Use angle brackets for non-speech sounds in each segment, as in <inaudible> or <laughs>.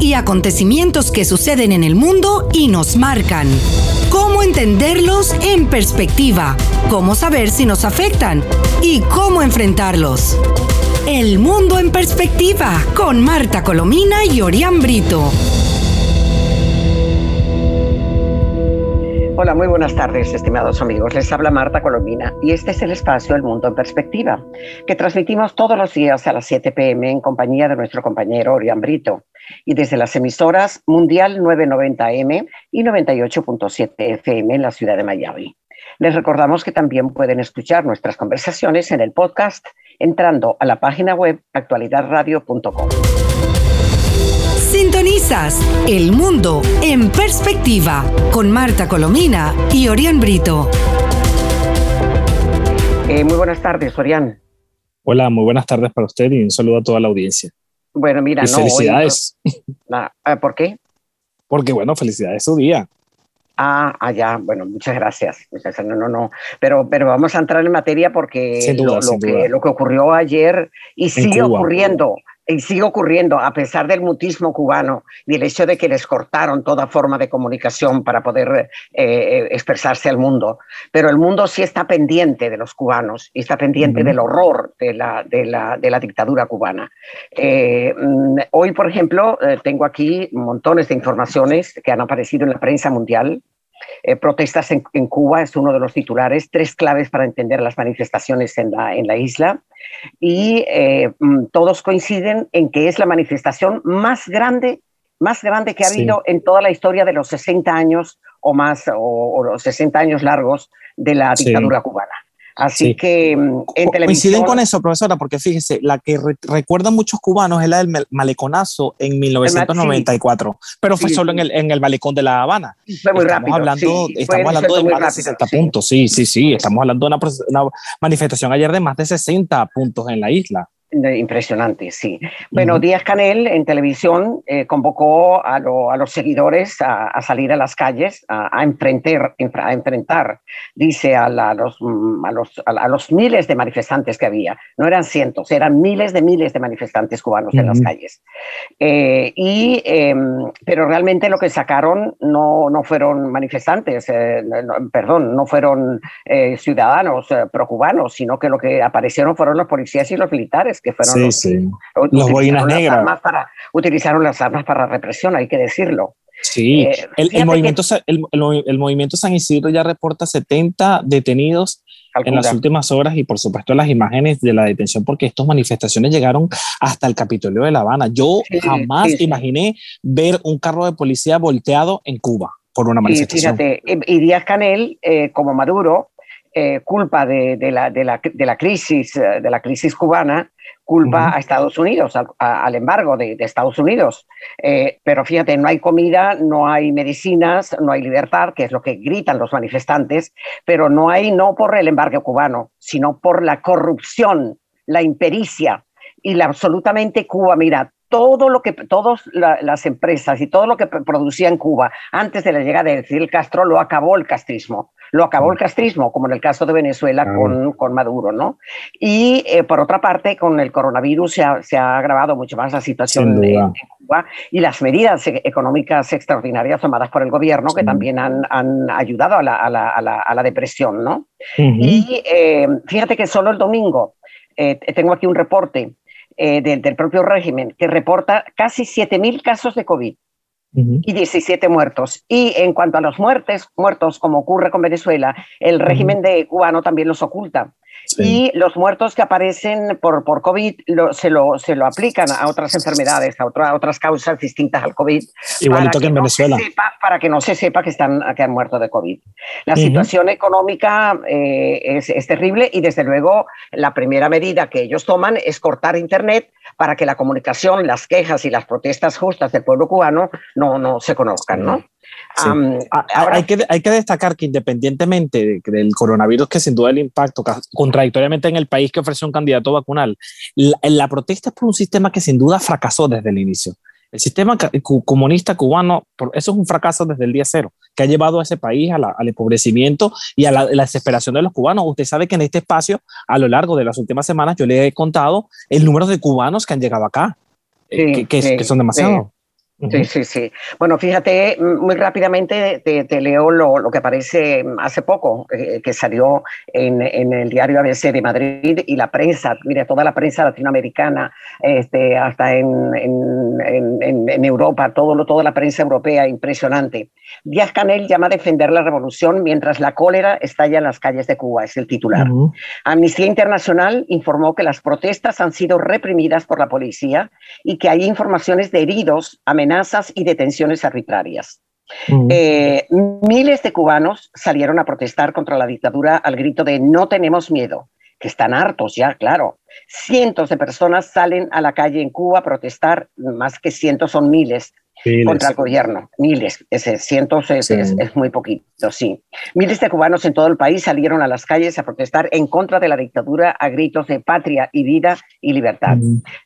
y acontecimientos que suceden en el mundo y nos marcan. Cómo entenderlos en perspectiva, cómo saber si nos afectan y cómo enfrentarlos. El mundo en perspectiva con Marta Colomina y Orián Brito. Hola, muy buenas tardes, estimados amigos. Les habla Marta Colomina y este es el espacio El Mundo en Perspectiva, que transmitimos todos los días a las 7 pm en compañía de nuestro compañero Orián Brito y desde las emisoras Mundial 990M y 98.7 FM en la ciudad de Miami. Les recordamos que también pueden escuchar nuestras conversaciones en el podcast entrando a la página web actualidadradio.com. Sintonizas El Mundo en Perspectiva con Marta Colomina y Orián Brito. Eh, muy buenas tardes, Orián. Hola, muy buenas tardes para usted y un saludo a toda la audiencia. Bueno, mira, no, felicidades. Ah, ¿Por qué? Porque, bueno, felicidades su día. Ah, allá, ah, bueno, muchas gracias. No, no, no, pero, pero vamos a entrar en materia porque lo, que, lo, que, ocurrió ayer y sigue ocurriendo y sigue ocurriendo a pesar del mutismo cubano y el hecho de que les cortaron toda forma de comunicación para poder eh, eh, expresarse al mundo. Pero el mundo sí está pendiente de los cubanos y está pendiente del horror de la, de la, de la dictadura cubana. Eh, mm, hoy, por ejemplo, tengo aquí montones de informaciones que han aparecido en la prensa mundial protestas en, Cuba es uno de los titulares, tres claves para entender las manifestaciones en la, en la isla y eh, mm, todos coinciden en que es la manifestación más grande, más grande que ha habido en toda la historia de los 60 años o más, o, los 60 años largos de la dictadura cubana. Así que mm, en televisión... Coinciden con eso, profesora, porque fíjese, la que recuerdan muchos cubanos es la del maleconazo en 1994, pero fue solo en el, en el malecón de La Habana. Fue muy estamos Hablando, estamos hablando de más de 60 puntos, sí, sí, sí, estamos hablando de una manifestación ayer de más de 60 puntos en la isla. Impresionante, sí. Bueno, Díaz Canel en televisión eh, convocó a, los seguidores a, salir a las calles a, enfrentar, a enfrentar, dice, a, los, mm, los, a, los, miles de manifestantes que había. No eran cientos, eran miles de miles de manifestantes cubanos en las calles. Eh, y, em, pero realmente lo que sacaron no, no fueron manifestantes, eh, perdón, no fueron ciudadanos pro-cubanos, sino que lo que aparecieron fueron los policías y los militares que fueron los, boinas negras. Para, utilizaron las armas para represión, hay que decirlo. Sí, eh, el, movimiento, el, movimiento San Isidro ya reporta 70 detenidos en las últimas horas y por supuesto las imágenes de la detención porque estas manifestaciones llegaron hasta el Capitolio de La Habana. Yo jamás imaginé ver un carro de policía volteado en Cuba por una manifestación. fíjate, y Díaz Canel, eh, como Maduro, eh, culpa de, la, de, la, de, la, crisis, de la crisis cubana, culpa a Estados Unidos, al, embargo de, Estados Unidos. Eh, pero fíjate, no hay comida, no hay medicinas, no hay libertad, que es lo que gritan los manifestantes, pero no hay no por el embargo cubano, sino por la corrupción, la impericia y la absolutamente Cuba. Mira, todo lo que todas las empresas y todo lo que producía en Cuba antes de la llegada de Fidel Castro lo acabó el castrismo. Lo acabó el castrismo, como en el caso de Venezuela con, con, Maduro, ¿no? Y eh, por otra parte, con el coronavirus se ha, se ha agravado mucho más la situación en Cuba y las medidas e-, económicas extraordinarias tomadas por el gobierno que también han, han ayudado a la, a, la, a, la, depresión, ¿no? Y eh, fíjate que solo el domingo, eh, tengo aquí un reporte eh, del, propio régimen, que reporta casi 7.000 casos de COVID y 17 muertos. Y en cuanto a los muertes, muertos, como ocurre con Venezuela, el régimen de cubano también los oculta. Y los muertos que aparecen por, por COVID se, lo, se lo aplican a otras enfermedades, a, otras causas distintas al COVID. Igualito que, en Venezuela. para que no se sepa que, están, que han muerto de COVID. La situación económica eh, es, es terrible y desde luego la primera medida que ellos toman es cortar Internet para que la comunicación, las quejas y las protestas justas del pueblo cubano no, no se conozcan, ¿no? Hay, que, hay que destacar que independientemente del coronavirus, que sin duda el impacto contradictoriamente en el país que ofreció un candidato vacunal, la, la protesta es por un sistema que sin duda fracasó desde el inicio. El sistema comunista cubano, eso es un fracaso desde el día cero, que ha llevado a ese país al empobrecimiento y a la, desesperación de los cubanos. Usted sabe que en este espacio, a lo largo de las últimas semanas, yo le he contado el número de cubanos que han llegado acá, eh, que, son demasiados. Sí, sí, sí. Bueno, fíjate, muy rápidamente te, leo lo, que aparece hace poco, eh, que salió en, el diario ABC de Madrid y la prensa, mire, toda la prensa latinoamericana, este, hasta en, en, Europa, todo, toda la prensa europea, impresionante. Díaz Canel llama a defender la revolución mientras la cólera estalla en las calles de Cuba, es el titular. Amnistía Internacional informó que las protestas han sido reprimidas por la policía y que hay informaciones de heridos, amenazas y detenciones arbitrarias. Eh, miles de cubanos salieron a protestar contra la dictadura al grito de no tenemos miedo, que están hartos ya, claro. Cientos de personas salen a la calle en Cuba a protestar, más que cientos son miles, contra el gobierno. Miles, ese cientos es, es, muy poquito, sí. Miles de cubanos en todo el país salieron a las calles a protestar en contra de la dictadura a gritos de patria y vida y libertad.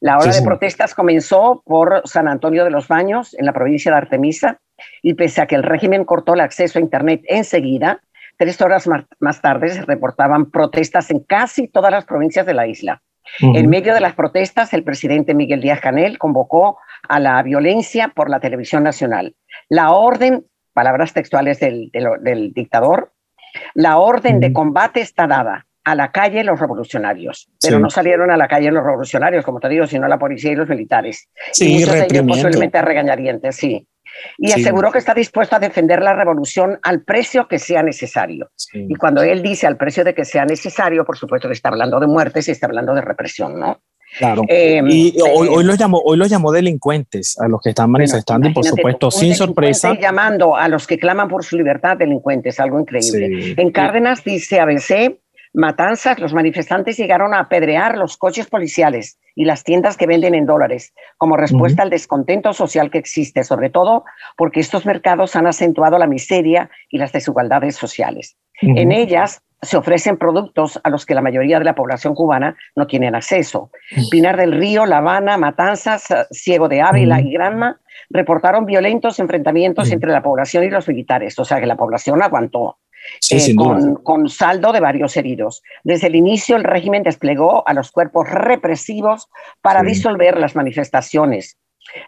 La ola de protestas comenzó por San Antonio de los Baños, en la provincia de Artemisa, y pese a que el régimen cortó el acceso a Internet enseguida, tres horas más tarde se reportaban protestas en casi todas las provincias de la isla. En medio de las protestas, el presidente Miguel Díaz Canel convocó a la violencia por la televisión nacional. La orden, palabras textuales del, dictador, la orden de combate está dada a la calle los revolucionarios, pero no salieron a la calle los revolucionarios, como te digo, sino la policía y los militares. Sí, y posiblemente a regañadientes, sí y aseguró que está dispuesto a defender la revolución al precio que sea necesario. Y cuando él dice al precio de que sea necesario, por supuesto que está hablando de muertes y está hablando de represión, ¿no? Claro. Eh, y hoy, hoy, los llamó, hoy los llamó delincuentes a los que están manifestando y por supuesto sin sorpresa. Llamando a los que claman por su libertad delincuentes, algo increíble. En Cárdenas dice ABC matanzas, los manifestantes llegaron a apedrear los coches policiales y las tiendas que venden en dólares como respuesta al descontento social que existe, sobre todo porque estos mercados han acentuado la miseria y las desigualdades sociales. En ellas se ofrecen productos a los que la mayoría de la población cubana no tienen acceso. Pinar del Río, La Habana, Matanzas, Ciego de Ávila y Granma reportaron violentos enfrentamientos entre la población y los militares, o sea que la población aguantó. Eh, con, saldo de varios heridos. Desde el inicio, el régimen desplegó a los cuerpos represivos para disolver las manifestaciones.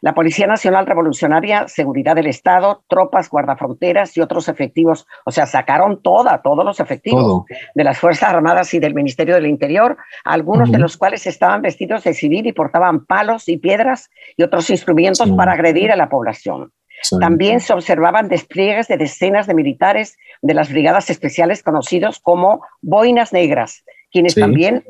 La Policía Nacional Revolucionaria, Seguridad del Estado, tropas, guardafronteras y otros efectivos, o sea, sacaron toda, todos los efectivos de las Fuerzas Armadas y del Ministerio del Interior, algunos de los cuales estaban vestidos de civil y portaban palos y piedras y otros instrumentos para agredir a la población. También se observaban despliegues de decenas de militares de las brigadas especiales conocidos como boinas negras, quienes, también,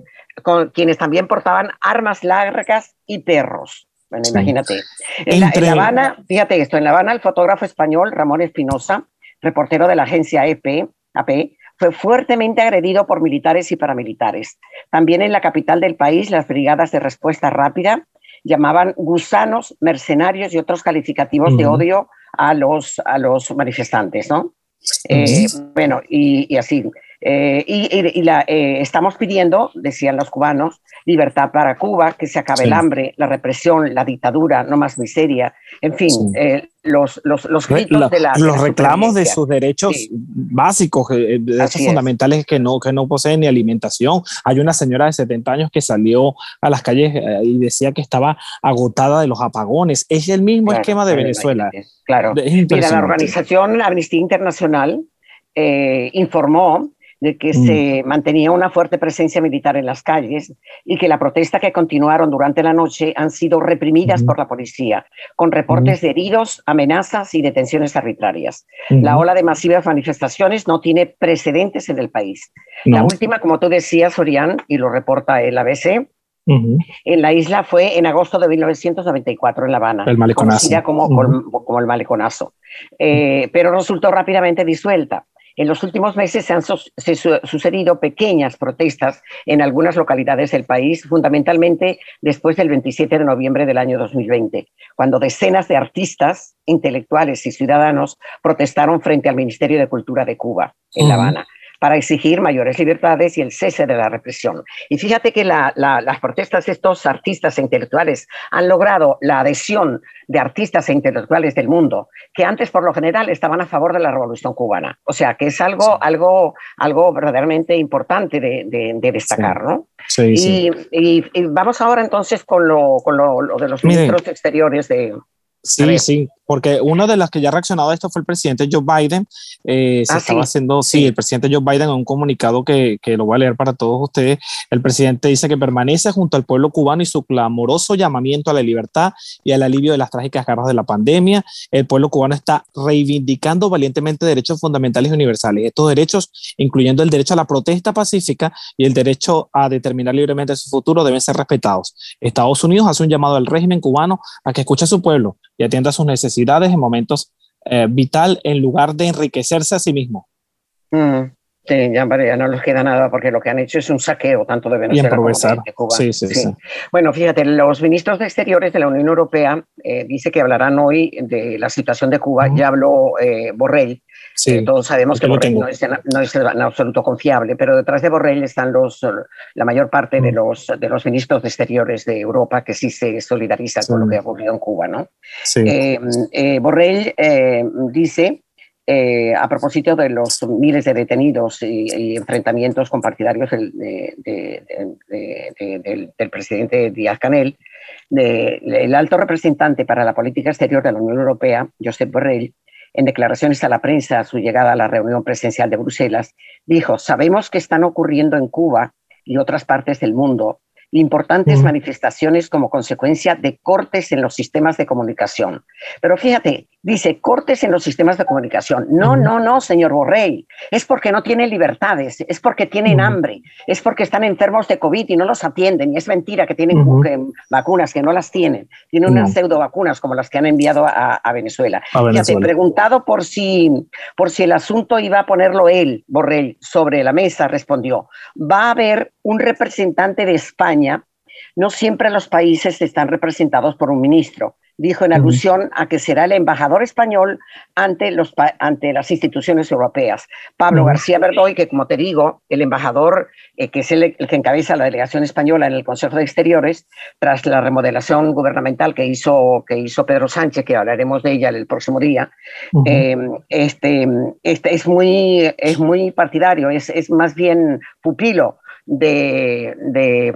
quienes también portaban armas largas y perros. Bueno, imagínate. En, la, Habana, fíjate esto, en La Habana el fotógrafo español Ramón Espinosa, reportero de la agencia EP, AP, fue fuertemente agredido por militares y paramilitares. También en la capital del país, las brigadas de respuesta rápida llamaban gusanos, mercenarios y otros calificativos de odio a los, a los manifestantes, ¿no? Eh, bueno, y, así. Eh, y, la, eh, estamos pidiendo, decían los cubanos, libertad para Cuba, que se acabe el hambre, la represión, la dictadura, no más miseria, en fin, los, los, los gritos de la... Los reclamos de sus derechos básicos, derechos fundamentales que no, que no poseen ni alimentación. Hay una señora de 70 años que salió a las calles y decía que estaba agotada de los apagones. Es el mismo esquema de Venezuela. Claro. Mira, la organización Amnistía Internacional eh, informó de que mm. se mantenía una fuerte presencia militar en las calles y que la protesta que continuaron durante la noche han sido reprimidas por la policía, con reportes de heridos, amenazas y detenciones arbitrarias. La ola de masivas manifestaciones no tiene precedentes en el país. La última, como tú decías, Orián, y lo reporta el ABC, en la isla fue en agosto de 1994 en La Habana, el maleconazo. como, como, el maleconazo, eh, pero resultó rápidamente disuelta. En los últimos meses se han sucedido pequeñas protestas en algunas localidades del país, fundamentalmente después del 27 de noviembre del año 2020, cuando decenas de artistas, intelectuales y ciudadanos protestaron frente al Ministerio de Cultura de Cuba, en La Habana para exigir mayores libertades y el cese de la represión. Y fíjate que las protestas de estos artistas e intelectuales han logrado la adhesión de artistas e intelectuales del mundo, que antes por lo general estaban a favor de la revolución cubana. O sea, que es algo, algo, algo verdaderamente importante de, destacar, ¿no? Sí, y, vamos ahora entonces con lo, con lo, de los ministros exteriores de, Sí, sí, porque uno de los que ya ha reaccionado a esto fue el presidente Joe Biden. Eh, se ah, estaba haciendo, sí, el presidente Joe Biden en un comunicado que, que, lo voy a leer para todos ustedes. El presidente dice que permanece junto al pueblo cubano y su clamoroso llamamiento a la libertad y al alivio de las trágicas garras de la pandemia. El pueblo cubano está reivindicando valientemente derechos fundamentales y universales. Estos derechos, incluyendo el derecho a la protesta pacífica y el derecho a determinar libremente su futuro, deben ser respetados. Estados Unidos hace un llamado al régimen cubano a que escuche a su pueblo y atienda sus necesidades en momentos eh, vital en lugar de enriquecerse a sí mismo. Mm, sí, ya, no les queda nada porque lo que han hecho es un saqueo tanto de Venezuela como de Cuba. Sí, sí, Bueno, fíjate, los ministros de Exteriores de la Unión Europea eh, dice que hablarán hoy de la situación de Cuba. Ya habló eh, Borrell Sí, todos sabemos que Borrell no es, en, absoluto confiable, pero detrás de Borrell están los, la mayor parte de, mm. los, de los ministros de Exteriores de Europa que sí se solidarizan con lo que ha ocurrido en Cuba. ¿no? Eh, eh, Borrell eh, a propósito de los miles de detenidos y, enfrentamientos con partidarios del, del, presidente Díaz Canel, el alto representante para la política exterior de la Unión Europea, Josep Borrell, en declaraciones a la prensa a su llegada a la reunión presencial de Bruselas, dijo, sabemos que están ocurriendo en Cuba y otras partes del mundo importantes manifestaciones como consecuencia de cortes en los sistemas de comunicación. Pero fíjate, dice cortes en los sistemas de comunicación. No, no, no, señor Borrell. Es porque no tienen libertades, es porque tienen hambre, es porque están enfermos de COVID y no los atienden. Y es mentira que tienen vacunas, que no las tienen. Tienen unas pseudo vacunas como las que han enviado a, Venezuela. Ya te he preguntado por si, por si el asunto iba a ponerlo él, Borrell, sobre la mesa, respondió. Va a haber un representante de España. No siempre los países están representados por un ministro dijo en alusión a que será el embajador español ante, los, ante las instituciones europeas. Pablo García Verdoy, que como te digo, el embajador eh, que es el, que encabeza la delegación española en el Consejo de Exteriores, tras la remodelación gubernamental que hizo, que hizo Pedro Sánchez, que hablaremos de ella el próximo día, em, este, este es, muy, es muy partidario, es, es más bien pupilo de, de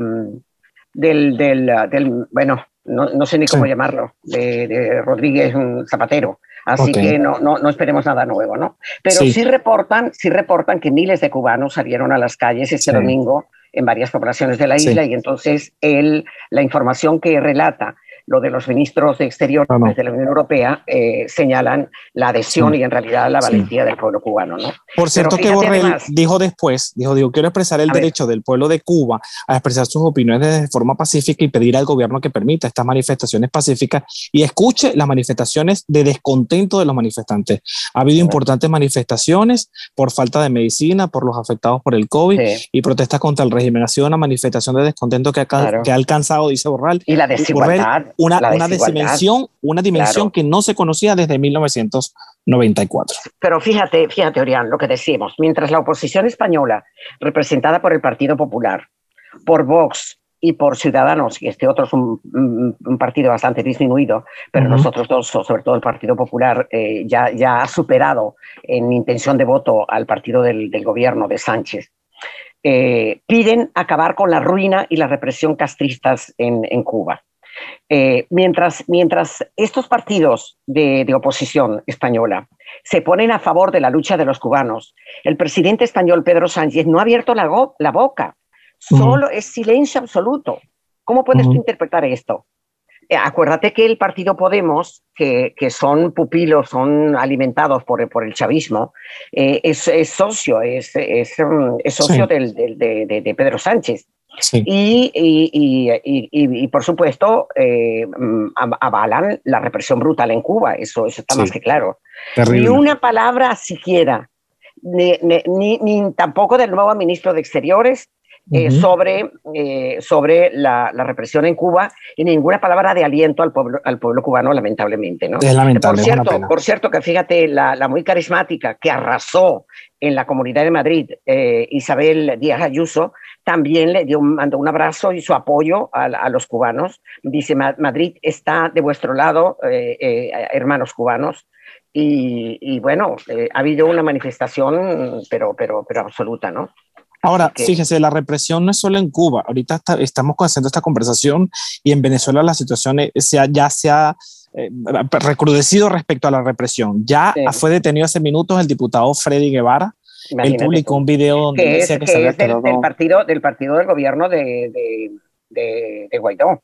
del, del, del, bueno, no, sé ni cómo llamarlo, de, Rodríguez Zapatero. Así que no, no, no, esperemos nada nuevo, ¿no? Pero sí. reportan, sí reportan que miles de cubanos salieron a las calles este domingo en varias poblaciones de la isla y entonces él, la información que relata lo de los ministros de Exteriores de la Unión Europea eh, señalan la adhesión y en realidad la valentía del pueblo cubano. ¿no? Por cierto que Borrell dijo después, dijo, digo, quiero expresar el derecho del pueblo de Cuba a expresar sus opiniones de forma pacífica y pedir al gobierno que permita estas manifestaciones pacíficas y escuche las manifestaciones de descontento de los manifestantes. Ha habido importantes manifestaciones por falta de medicina, por los afectados por el COVID y protestas contra el régimen. Ha sido una manifestación de descontento que ha, que ha alcanzado, dice Borrell. Y la desigualdad una, una dimensión, una dimensión que no se conocía desde 1994. Pero fíjate, fíjate, Orián, lo que decimos, mientras la oposición española, representada por el Partido Popular, por Vox y por Ciudadanos, y este otro es un, partido bastante disminuido, pero nosotros dos, sobre todo el Partido Popular, eh, ya, ya ha superado en intención de voto al partido del, gobierno de Sánchez. Eh, piden acabar con la ruina y la represión castristas en, en Cuba. Eh, mientras, mientras estos partidos de, oposición española se ponen a favor de la lucha de los cubanos, el presidente español Pedro Sánchez no ha abierto la, la boca, solo es silencio absoluto. ¿Cómo puedes tú interpretar esto? Eh, acuérdate que el partido Podemos, que, que son pupilos, son alimentados por, por el chavismo, eh, es, es, socio, es, es, socio del, de, Pedro Sánchez. Y, por supuesto, eh, avalan la represión brutal en Cuba, eso, está más que claro. Ni una palabra siquiera, ni, ni, tampoco del nuevo ministro de Exteriores, eh, sobre, eh, sobre la, represión en Cuba y ninguna palabra de aliento al pueblo, al pueblo cubano, lamentablemente. ¿no? Es lamentable. Por cierto, por cierto, que fíjate, la, la, muy carismática que arrasó en la Comunidad de Madrid, Isabel Díaz Ayuso, también le dio, mandó un abrazo y su apoyo a, los cubanos. Dice, Madrid está de vuestro lado, eh, eh, hermanos cubanos. Y, bueno, eh, ha habido una manifestación, pero, pero, pero absoluta, ¿no? Ahora, fíjese, la represión no es solo en Cuba. Ahorita estamos haciendo esta conversación y en Venezuela la situación ya se ha eh, recrudecido respecto a la represión. Ya fue detenido hace minutos el diputado Freddy Guevara. Él publicó un video donde decía que, se había del, del, partido, del partido del gobierno de, de, de, de Guaidó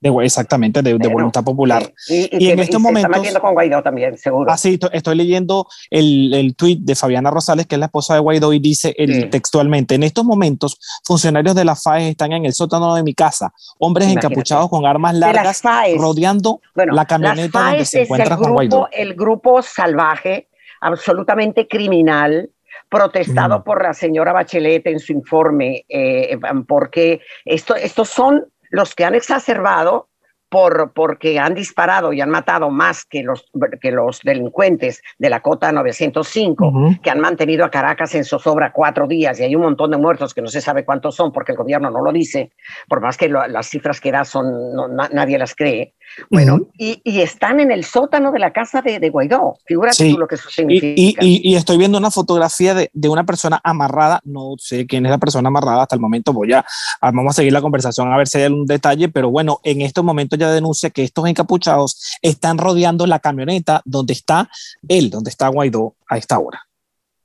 exactamente, de, voluntad popular. Y, en estos momentos. Está metiendo con Guaidó también, seguro. Ah, sí, estoy leyendo el, el tuit de Fabiana Rosales, que es la esposa de Guaidó, y dice el, textualmente: En estos momentos, funcionarios de la FAES están en el sótano de mi casa, hombres encapuchados con armas largas, rodeando la camioneta donde se encuentra Juan Guaidó. El grupo salvaje, absolutamente criminal, protestado mm. por la señora Bachelet en su informe, eh, porque esto, estos son los que han exacerbado por, porque han disparado y han matado más que los, que los delincuentes de la cota 905, que han mantenido a Caracas en zozobra cuatro días y hay un montón de muertos que no se sabe cuántos son porque el gobierno no lo dice, por más que las cifras que da son, nadie las cree. Bueno, y, y, están en el sótano de la casa de, de Guaidó. Figúrate tú lo que eso significa. Y, y, estoy viendo una fotografía de, de, una persona amarrada. No sé quién es la persona amarrada hasta el momento. Voy a, vamos a seguir la conversación a ver si hay algún detalle. Pero bueno, en estos momentos ya denuncia que estos encapuchados están rodeando la camioneta donde está él, donde está Guaidó a esta hora.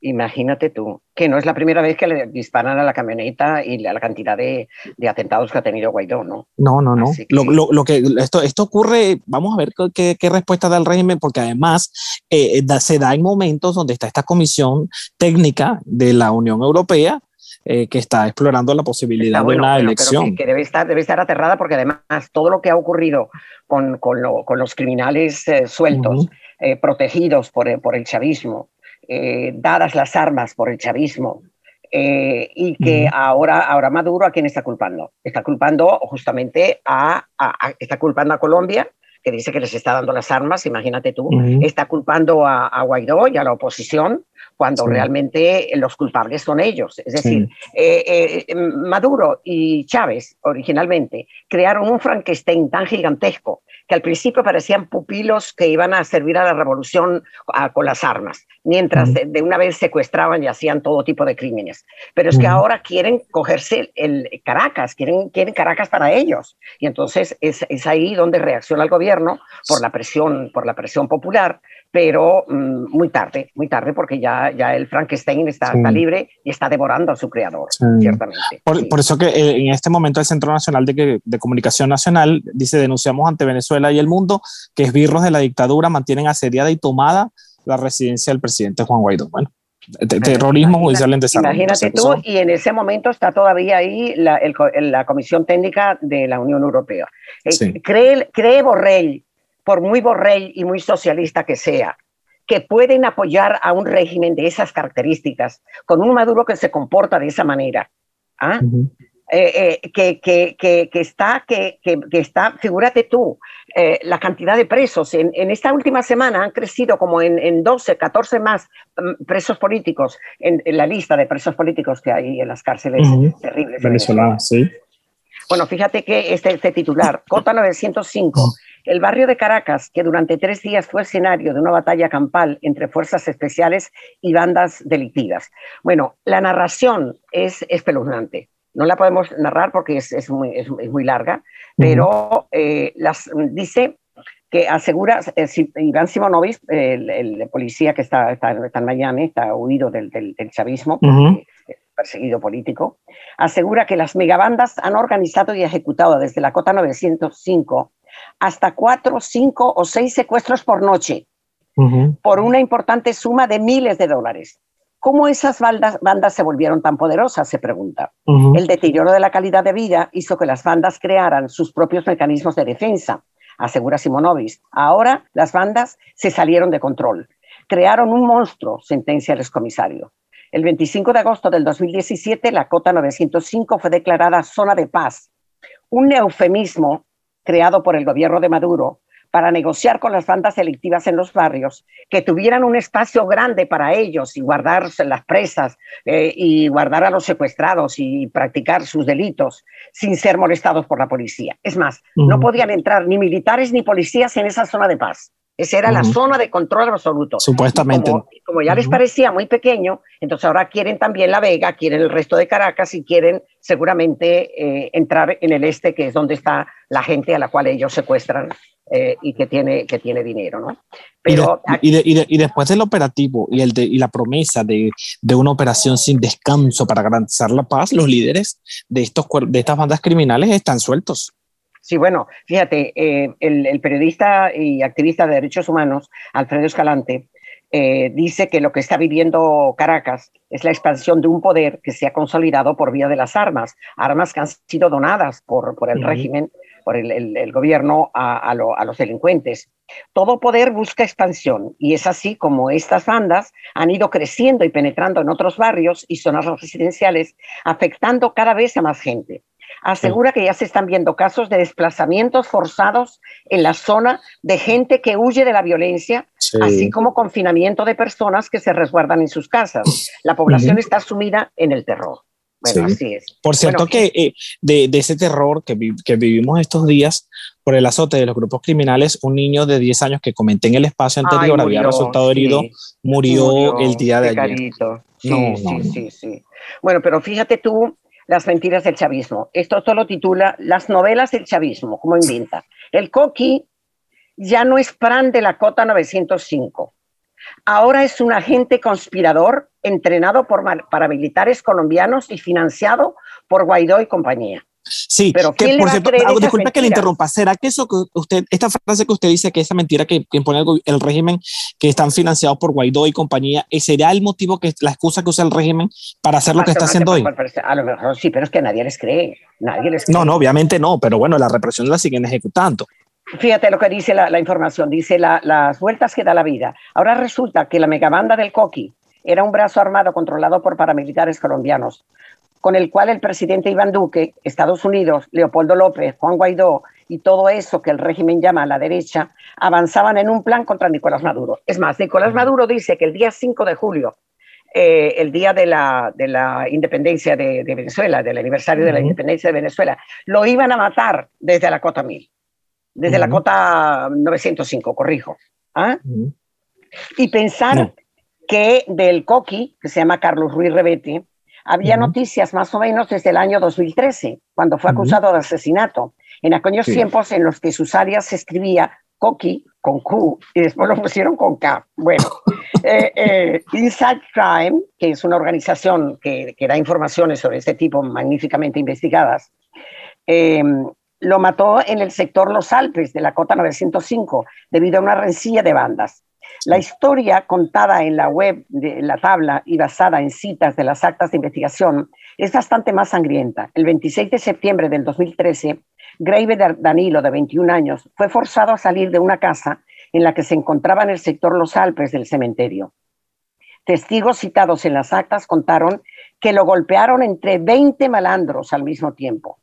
Imagínate tú, que no es la primera vez que le disparan a la camioneta y a la cantidad de, atentados que ha tenido Guaidó, ¿no? No, no, no. Lo, que esto, esto ocurre, vamos a ver qué, respuesta da el régimen, porque además eh, se da en momentos donde está esta comisión técnica de la Unión Europea eh, que está explorando la posibilidad de una elección. que, debe, estar, debe estar aterrada porque además todo lo que ha ocurrido con, con, los criminales eh, sueltos, protegidos por, por el chavismo, eh, dadas las armas por el chavismo, eh, y que ahora, ahora Maduro a quién está culpando. Está culpando justamente a, está culpando a Colombia, que dice que les está dando las armas, imagínate tú, está culpando a, Guaidó y a la oposición cuando realmente los culpables son ellos. Es decir, eh, Maduro y Chávez originalmente crearon un Frankenstein tan gigantesco que al principio parecían pupilos que iban a servir a la revolución con las armas, mientras de, una vez secuestraban y hacían todo tipo de crímenes. Pero es que ahora quieren cogerse el Caracas, quieren, quieren Caracas para ellos. Y entonces es, es ahí donde reacciona el gobierno por la presión, por la presión popular, pero mm, muy tarde, muy tarde, porque ya, ya el Frankenstein está, libre y está devorando a su creador, ciertamente. Por, eso que eh, en este momento el Centro Nacional de, de, Comunicación Nacional dice, denunciamos ante Venezuela y el mundo que esbirros de la dictadura mantienen asediada y tomada la residencia del presidente Juan Guaidó. Bueno, terrorismo judicial en desarrollo. Imagínate tú, y en ese momento está todavía ahí la, la Comisión Técnica de la Unión Europea. Eh, cree, cree Borrell por muy borrell y muy socialista que sea, que pueden apoyar a un régimen de esas características, con un Maduro que se comporta de esa manera. ¿ah? Eh, eh, que, que, que, está, que, está, figúrate tú, eh, la cantidad de presos. En, esta última semana han crecido como en, en 12, 14 más mm, presos políticos en, la lista de presos políticos que hay en las cárceles terribles. Venezolanas, sí. Bueno, fíjate que este, este titular, Cota 905, el barrio de Caracas, que durante tres días fue escenario de una batalla campal entre fuerzas especiales y bandas delictivas. Bueno, la narración es espeluznante. No la podemos narrar porque es, muy, es, muy, larga, pero eh, las, dice que asegura, eh, Iván Simonovic, el, policía que está, está, en Miami, está huido del, del, chavismo, perseguido político, asegura que las megabandas han organizado y ejecutado desde la cota 905 hasta cuatro, cinco o seis secuestros por noche, por una importante suma de miles de dólares. ¿Cómo esas bandas, bandas se volvieron tan poderosas? Se pregunta. El deterioro de la calidad de vida hizo que las bandas crearan sus propios mecanismos de defensa, asegura Simonovis. Ahora las bandas se salieron de control. Crearon un monstruo, sentencia el excomisario. El 25 de agosto del 2017, la cota 905 fue declarada zona de paz, un eufemismo creado por el gobierno de Maduro para negociar con las bandas delictivas en los barrios, que tuvieran un espacio grande para ellos y guardar las presas eh, y guardar a los secuestrados y practicar sus delitos sin ser molestados por la policía. Es más, no podían entrar ni militares ni policías en esa zona de paz. Esa era la zona de control absoluto. Supuestamente. Como, ya les parecía muy pequeño, entonces ahora quieren también La Vega, quieren el resto de Caracas y quieren seguramente eh, entrar en el este, que es donde está la gente a la cual ellos secuestran eh, y que tiene, que tiene dinero, ¿no? Pero y, después del operativo y, el y la promesa de, de, una operación sin descanso para garantizar la paz, los líderes de, estos, de estas bandas criminales están sueltos. Sí, bueno, fíjate, eh, el, periodista y activista de derechos humanos, Alfredo Escalante, eh, dice que lo que está viviendo Caracas es la expansión de un poder que se ha consolidado por vía de las armas, armas que han sido donadas por, por el régimen, por el, gobierno a, los delincuentes. Todo poder busca expansión y es así como estas bandas han ido creciendo y penetrando en otros barrios y zonas residenciales, afectando cada vez a más gente asegura que ya se están viendo casos de desplazamientos forzados en la zona de gente que huye de la violencia, así como confinamiento de personas que se resguardan en sus casas. La población está sumida en el terror. Bueno, así es. Por cierto que eh, de, ese terror que, que, vivimos estos días por el azote de los grupos criminales, un niño de 10 años que comenté en el espacio anterior había resultado herido, murió, el día de ayer. Sí, sí, sí, sí. Bueno, pero fíjate tú las mentiras del chavismo. Esto solo titula Las novelas del chavismo, como inventa. El coqui ya no es Fran de la Cota 905. Ahora es un agente conspirador entrenado por paramilitares colombianos y financiado por Guaidó y compañía. Sí, pero que por cierto, disculpe que le interrumpa. ¿Será que eso que usted, esta frase que usted dice que esa mentira que, impone el, régimen, que están financiados por Guaidó y compañía, eh, ¿sería el motivo que la excusa que usa el régimen para hacer lo que está haciendo hoy? A lo mejor sí, pero es que nadie les cree. Nadie les cree. No, no, obviamente no, pero bueno, la represión la siguen ejecutando. Fíjate lo que dice la, información, dice las vueltas que da la vida. Ahora resulta que la megabanda del Coqui era un brazo armado controlado por paramilitares colombianos con el cual el presidente Iván Duque, Estados Unidos, Leopoldo López, Juan Guaidó y todo eso que el régimen llama a la derecha, avanzaban en un plan contra Nicolás Maduro. Es más, Nicolás Maduro dice que el día 5 de julio, eh, el día de la, de la independencia de, Venezuela, del aniversario de la independencia de Venezuela, lo iban a matar desde la cota 1000, desde la cota 905, corrijo. ¿ah? Y pensar que del coqui, que se llama Carlos Ruiz Rebete, había noticias más o menos desde el año 2013, cuando fue acusado de asesinato. En aquellos tiempos en los que sus áreas se escribía Coqui con Q y después lo pusieron con K. Bueno, <laughs> eh, eh, Inside Crime, que es una organización que, que, da informaciones sobre este tipo magníficamente investigadas, em, lo mató en el sector Los Alpes de la Cota 905 debido a una rencilla de bandas. La historia contada en la web de la tabla y basada en citas de las actas de investigación es bastante más sangrienta. El 26 de septiembre del 2013, Grave Danilo, de 21 años, fue forzado a salir de una casa en la que se encontraba en el sector Los Alpes del cementerio. Testigos citados en las actas contaron que lo golpearon entre 20 malandros al mismo tiempo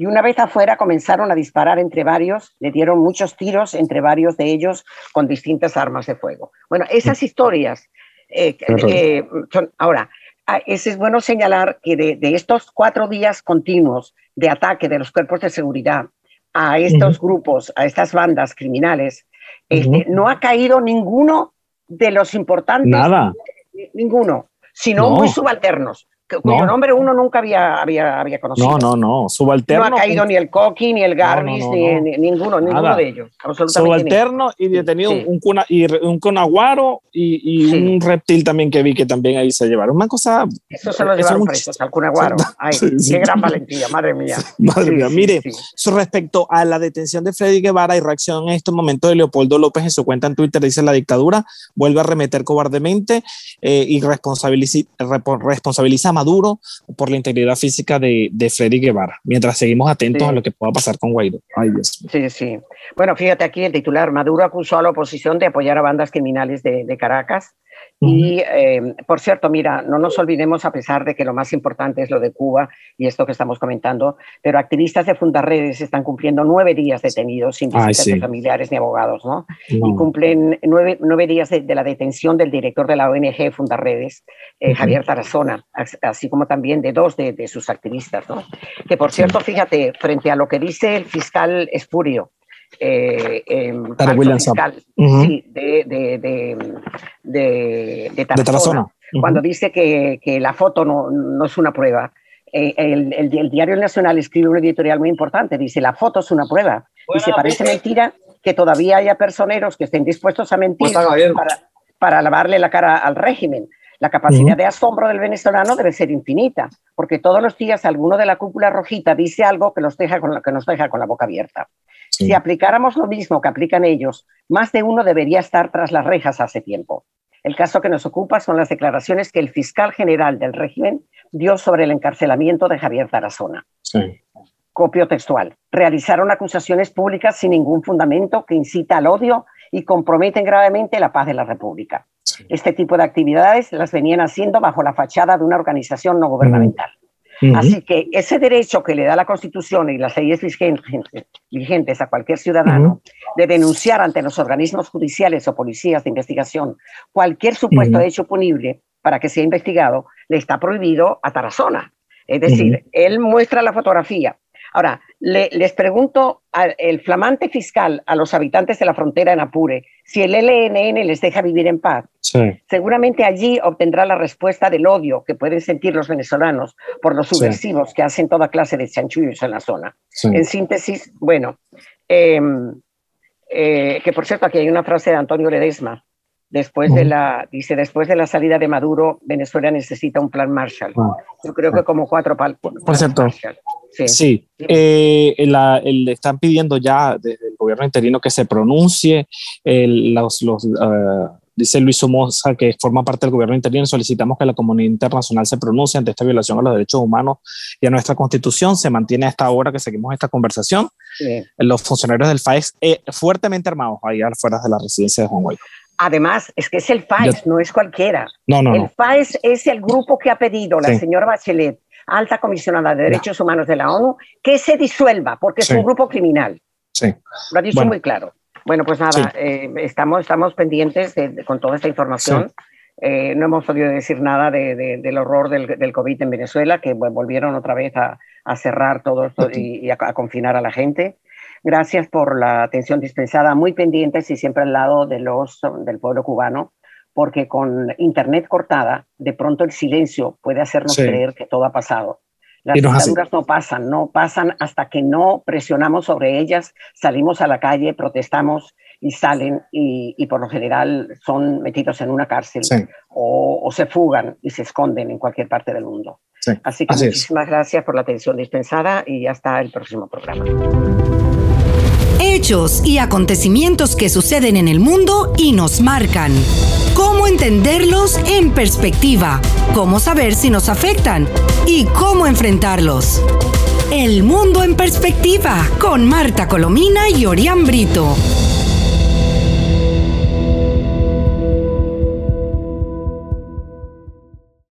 y una vez afuera comenzaron a disparar entre varios, le dieron muchos tiros entre varios de ellos con distintas armas de fuego. Bueno, esas historias eh, eh, son, ahora, ah, es bueno señalar que de, estos cuatro días continuos de ataque de los cuerpos de seguridad a estos grupos, a estas bandas criminales, este, no ha caído ninguno de los importantes. Nada. Ninguno, sino muy subalternos cuyo nombre uno nunca había, había, había, conocido. No, no, no, subalterno. No ha caído ni el Coqui, ni el Garnis, ni, ninguno, ninguno de ellos. Subalterno y detenido un, cuna, y un conaguaro y, y un reptil también que vi que también ahí se llevaron. Una cosa. Eso se lo llevaron presos al cunaguaro. Ay, qué gran valentía, madre mía. <laughs> madre mía. Mire, respecto a la detención de Freddy Guevara y reacción en este momento de Leopoldo López en su cuenta en Twitter, dice la dictadura vuelve a remeter cobardemente eh, y responsabiliza, responsabiliza a Maduro por la integridad física de, de Freddy Guevara, mientras seguimos atentos a lo que pueda pasar con Guaidó. Ay, Dios Sí, sí. Bueno, fíjate aquí el titular, Maduro acusó a la oposición de apoyar a bandas criminales de, de Caracas y, eh, por cierto, mira, no nos olvidemos, a pesar de que lo más importante es lo de Cuba y esto que estamos comentando, pero activistas de Fundarredes están cumpliendo nueve días detenidos sin visitas de familiares ni abogados, ¿no? Y cumplen nueve, nueve días de, la detención del director de la ONG Fundarredes, eh, Javier Tarazona, así como también de dos de, sus activistas, ¿no? Que, por cierto, fíjate, frente a lo que dice el fiscal Espurio, eh, fiscal, sí, de, de, de, de, Tarazona, cuando dice que, que, la foto no, no es una prueba. Eh, el, el, Diario Nacional escribe un editorial muy importante, dice, la foto es una prueba. y se parece mentira que todavía haya personeros que estén dispuestos a mentir para, para lavarle la cara al régimen. La capacidad de asombro del venezolano debe ser infinita, porque todos los días alguno de la cúpula rojita dice algo que nos deja con la, que nos deja con la boca abierta. Si aplicáramos lo mismo que aplican ellos, más de uno debería estar tras las rejas hace tiempo. El caso que nos ocupa son las declaraciones que el fiscal general del régimen dio sobre el encarcelamiento de Javier Tarazona. Copio textual. Realizaron acusaciones públicas sin ningún fundamento que incita al odio y comprometen gravemente la paz de la República. Este tipo de actividades las venían haciendo bajo la fachada de una organización no gubernamental. Así que ese derecho que le da la Constitución y las leyes vigentes, a cualquier ciudadano de denunciar ante los organismos judiciales o policías de investigación cualquier supuesto hecho punible para que sea investigado, le está prohibido a Tarazona. Es decir, él muestra la fotografía, Ahora, les pregunto al flamante fiscal a los habitantes de la frontera en Apure si el LNN les deja vivir en paz. Seguramente allí obtendrá la respuesta del odio que pueden sentir los venezolanos por los subversivos que hacen toda clase de chanchullos en la zona. En síntesis, bueno, em, eh, que por cierto aquí hay una frase de Antonio Ledesma. Después de la, dice, después de la salida de Maduro, Venezuela necesita un plan Marshall. Ah. Yo creo que como cuatro planes Por cierto, Sí, eh, le están pidiendo ya desde el gobierno interino que se pronuncie. los, los eh, dice Luis Somoza, que forma parte del gobierno interino, solicitamos que la comunidad internacional se pronuncie ante esta violación a los derechos humanos y a nuestra constitución. Se mantiene hasta ahora que seguimos esta conversación. Los funcionarios del FAES eh, fuertemente armados ahí afuera de la residencia de Juan Guaidó. Además, es que es el FAES, no es cualquiera. No, no, el FAES es el grupo que ha pedido la señora Bachelet alta comisionada de derechos humanos de la ONU, que se disuelva, porque es un grupo criminal. Sí. Lo ha dicho muy claro. Bueno, pues nada, eh, estamos, estamos pendientes con toda esta información. Eh, no hemos podido decir nada del horror del, del, COVID en Venezuela, que volvieron otra vez a, cerrar todo esto y, a, confinar a la gente. Gracias por la atención dispensada, muy pendientes y siempre al lado de los, del pueblo cubano porque con Internet cortada, de pronto el silencio puede hacernos creer que todo ha pasado. Las dictaduras no pasan, no pasan hasta que no presionamos sobre ellas, salimos a la calle, protestamos y salen y, por lo general son metidos en una cárcel o, se fugan y se esconden en cualquier parte del mundo. Así que muchísimas gracias por la atención dispensada y hasta el próximo programa. Hechos y acontecimientos que suceden en el mundo y nos marcan cómo entenderlos en perspectiva, cómo saber si nos afectan y cómo enfrentarlos. El mundo en perspectiva con Marta Colomina y Orián Brito.